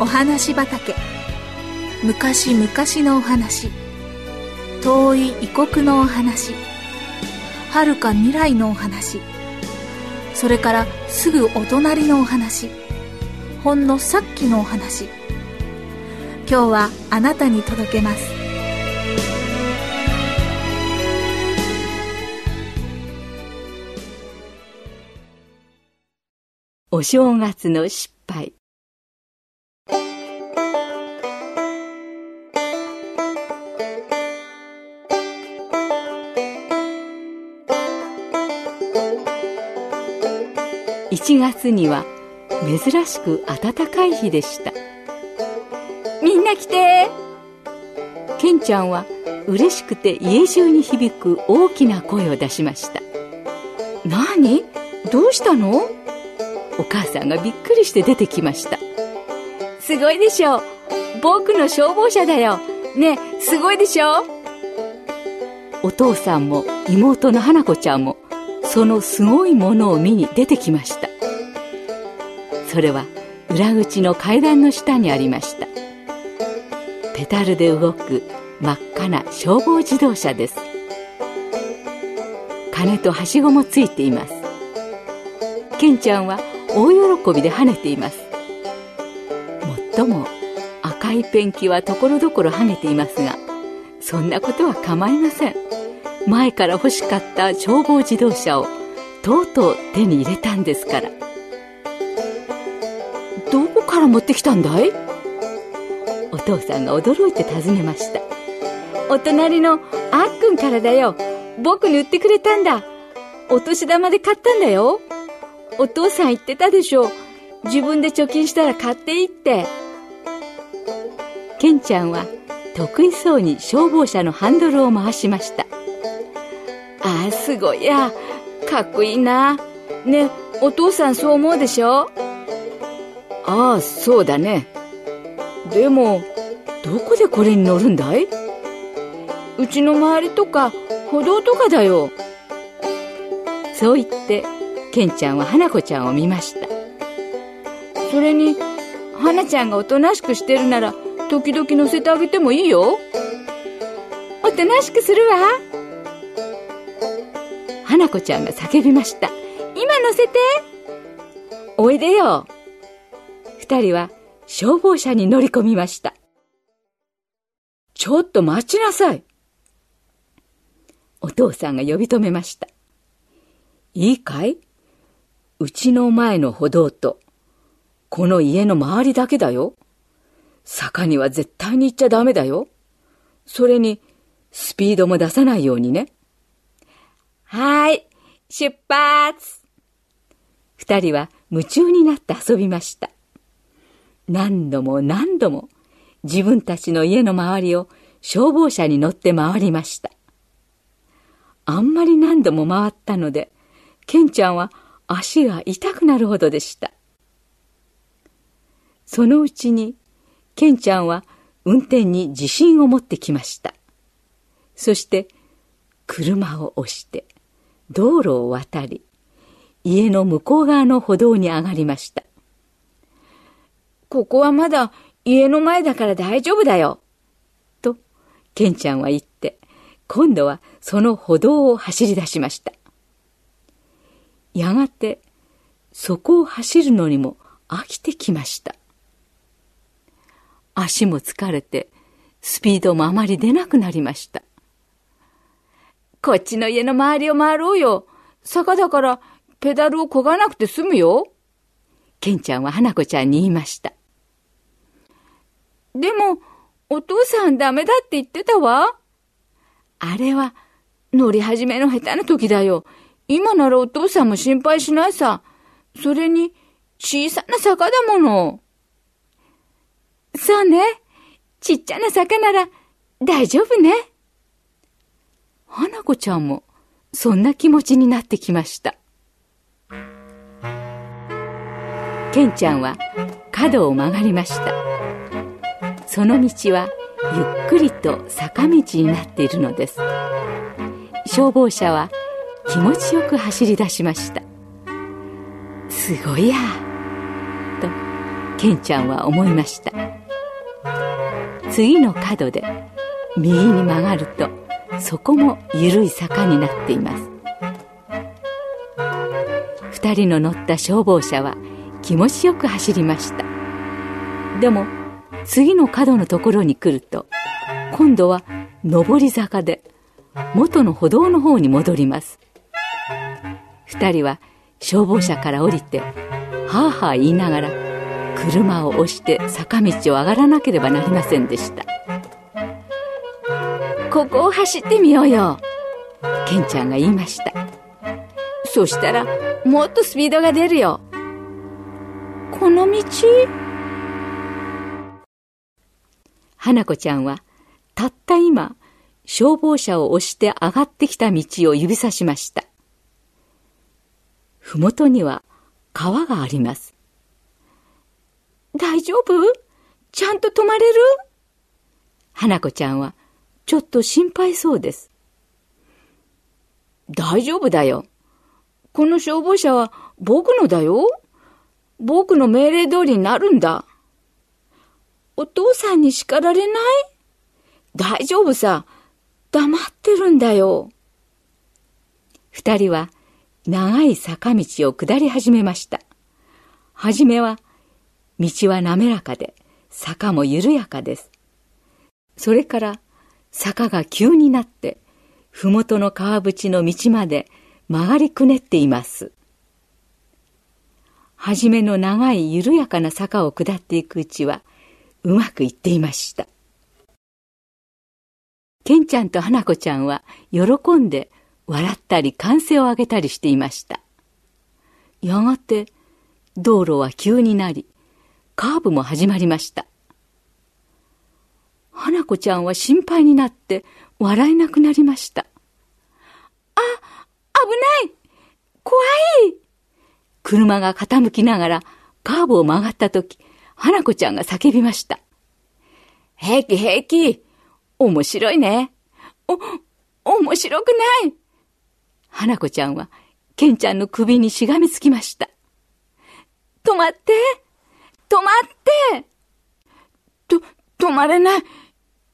お話畑。昔々のお話。遠い異国のお話。遥か未来のお話。それからすぐお隣のお話。ほんのさっきのお話。今日はあなたに届けます。お正月の失敗。1月には珍しく暖かい日でした。みんな来て。ケンちゃんは嬉しくて家中に響く大きな声を出しました。何？どうしたの？お母さんがびっくりして出てきました。すごいでしょ。僕の消防車だよ。ねすごいでしょ。お父さんも妹の花子ちゃんもそのすごいものを見に出てきました。それは裏口の階段の下にありました。ペダルで動く真っ赤な消防自動車です。鐘とはしごもついています。ケンちゃんは大喜びで跳ねています。もっとも赤いペンキはところどころ跳ねていますがそんなことは構いません。前から欲しかった消防自動車をとうとう手に入れたんですから。どこから持ってきたんだい？お父さんが驚いて尋ねました。お隣のあっくんからだよ。僕に売ってくれたんだ。お年玉で買ったんだよ。お父さん言ってたでしょ。自分で貯金したら買っていいって。ケンちゃんは得意そうに消防車のハンドルを回しました。ああすごい。やかっこいいな。ねお父さんそう思うでしょ？ああそうだね。でもどこでこれに乗るんだい？うちの周りとか歩道とかだよ。そう言ってケンちゃんは花子ちゃんを見ました。それに花ちゃんがおとなしくしてるなら時々乗せてあげてもいいよ。おとなしくするわ。花子ちゃんが叫びました。今乗せて。おいでよ。二人は消防車に乗り込みました。ちょっと待ちなさい。お父さんが呼び止めました。いいかい？うちの前の歩道と、この家の周りだけだよ。坂には絶対に行っちゃダメだよ。それに、スピードも出さないようにね。はい、出発二人は夢中になって遊びました。何度も何度も自分たちの家の周りを消防車に乗って回りました。あんまり何度も回ったので、ケンちゃんは足が痛くなるほどでした。そのうちに、ケンちゃんは運転に自信を持ってきました。そして、車を押して、道路を渡り、家の向こう側の歩道に上がりました。ここはまだ家の前だから大丈夫だよ。と、ケンちゃんは言って、今度はその歩道を走り出しました。やがてそこを走るのにも飽きてきました。足も疲れてスピードもあまり出なくなりました。こっちの家の周りを回ろうよ。坂だからペダルを漕がなくて済むよ。ケンちゃんは花子ちゃんに言いました。でも、お父さんダメだって言ってたわ。あれは乗り始めの下手な時だよ。今ならお父さんも心配しないさ。それに、小さな坂だもの。そうね。ちっちゃな坂なら大丈夫ね。花子ちゃんもそんな気持ちになってきました。ケンちゃんは角を曲がりました。その道はゆっくりと坂道になっているのです。消防車は気持ちよく走り出しましたすごいやとケンちゃんは思いました次の角で右に曲がるとそこも緩い坂になっています。二人の乗った消防車は気持ちよく走りました。でも次の角のところに来ると今度は上り坂で元の歩道の方に戻ります。二人は消防車から降りてはあはあ言いながら車を押して坂道を上がらなければなりませんでした。ここを走ってみようよ。ケンちゃんが言いました。そしたらもっとスピードが出るよ。この道。花子ちゃんはたった今消防車を押して上がってきた道を指さしました。ふもとには川があります。大丈夫？ちゃんと止まれる？花子ちゃんはちょっと心配そうです。大丈夫だよ。この消防車は僕のだよ。僕の命令通りになるんだ。お父さんに叱られない？大丈夫さ。黙ってるんだよ。二人は長い坂道を下り始めました。はじめは、道は滑らかで、坂も緩やかです。それから、坂が急になって、ふもとの川淵の道まで曲がりくねっています。はじめの長い緩やかな坂を下っていくうちは、うまくいっていました。ケンちゃんと花子ちゃんは喜んで笑ったり歓声を上げたりしていました。やがて道路は急になり、カーブも始まりました。花子ちゃんは心配になって笑えなくなりました。あ、危ない怖い車が傾きながらカーブを曲がった時、花子ちゃんが叫びました。平気平気面白いね。お、面白くない花子ちゃんは、ケンちゃんの首にしがみつきました。止まって止まってと、止まれない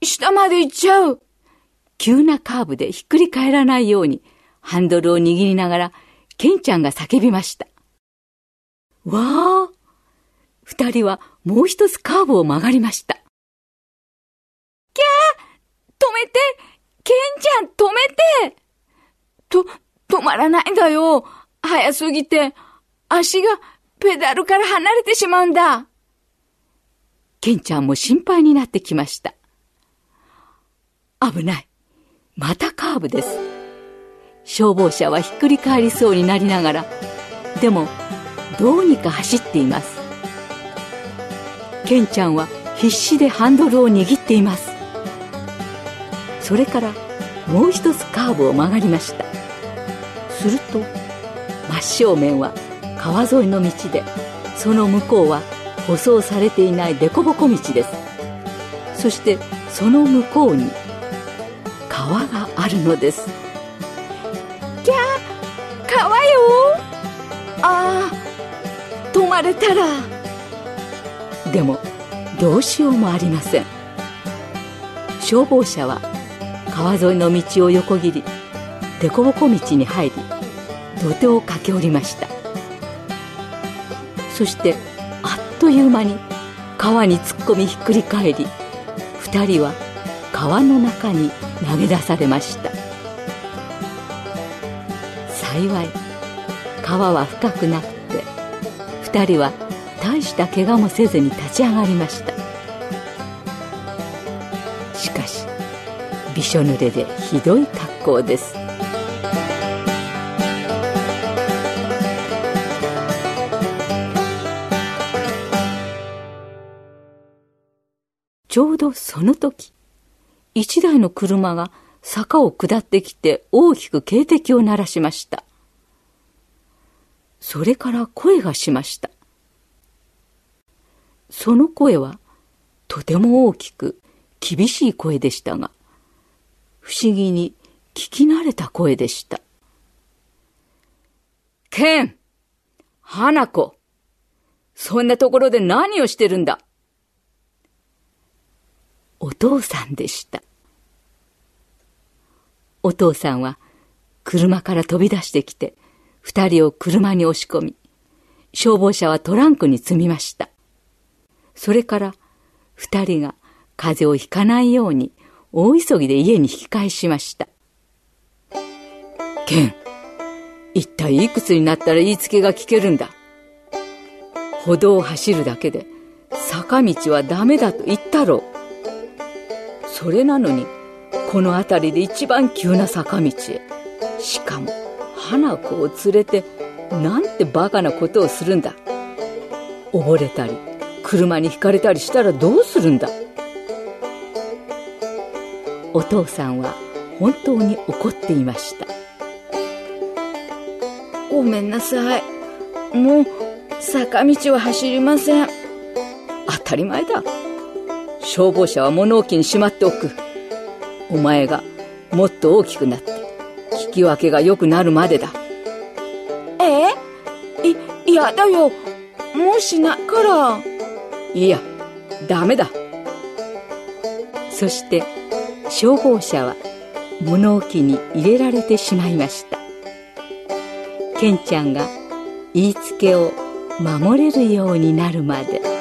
下まで行っちゃう。急なカーブでひっくり返らないように、ハンドルを握りながら、ケンちゃんが叫びました。わあ。二人はもう一つカーブを曲がりました。キャー。止めて。ケンちゃん止めて。と、止まらないんだよ。早すぎて、足がペダルから離れてしまうんだ。ケンちゃんも心配になってきました。危ない。またカーブです。消防車はひっくり返りそうになりながら、でも、どうにか走っています。ケンちゃんは必死でハンドルを握っています。それからもう一つカーブを曲がりました。すると、真正面は川沿いの道で、その向こうは舗装されていない凸凹道です。そしてその向こうに川があるのです。キャー川よ。ああ止まれたら。でもどうしようもありません。消防車は川沿いの道を横切り凸凹道に入り土手を駆け下りました。そしてあっという間に川に突っ込みひっくり返り二人は川の中に投げ出されました。幸い川は深くなって2人は大した怪我もせずに立ち上がりました。しかしびしょ濡れでひどい格好です。ちょうどその時一台の車が坂を下ってきて大きく警笛を鳴らしました。それから声がしました。その声はとても大きく厳しい声でしたが、不思議に聞き慣れた声でした。ケン花子そんなところで何をしてるんだ？お父さんでした。お父さんは車から飛び出してきて、二人を車に押し込み、消防車はトランクに積みました。それから二人が風邪をひかないように大急ぎで家に引き返しました。ケン、一体いくつになったら言いつけが聞けるんだ歩道を走るだけで坂道はダメだと言ったろう。それなのに、この辺りで一番急な坂道へ。しかも、花子を連れて、なんてバカなことをするんだ。溺れたり、車にひかれたりしたらどうするんだ。お父さんは本当に怒っていました。ごめんなさい。もう、坂道は走りません。当たり前だ。消防車は物置にしまっておく。お前がもっと大きくなって、聞き分けが良くなるまでだ。え？い、嫌だよ。もうしないから。いや、ダメだ。そして、消防車は物置に入れられてしまいました。ケンちゃんが言いつけを守れるようになるまで。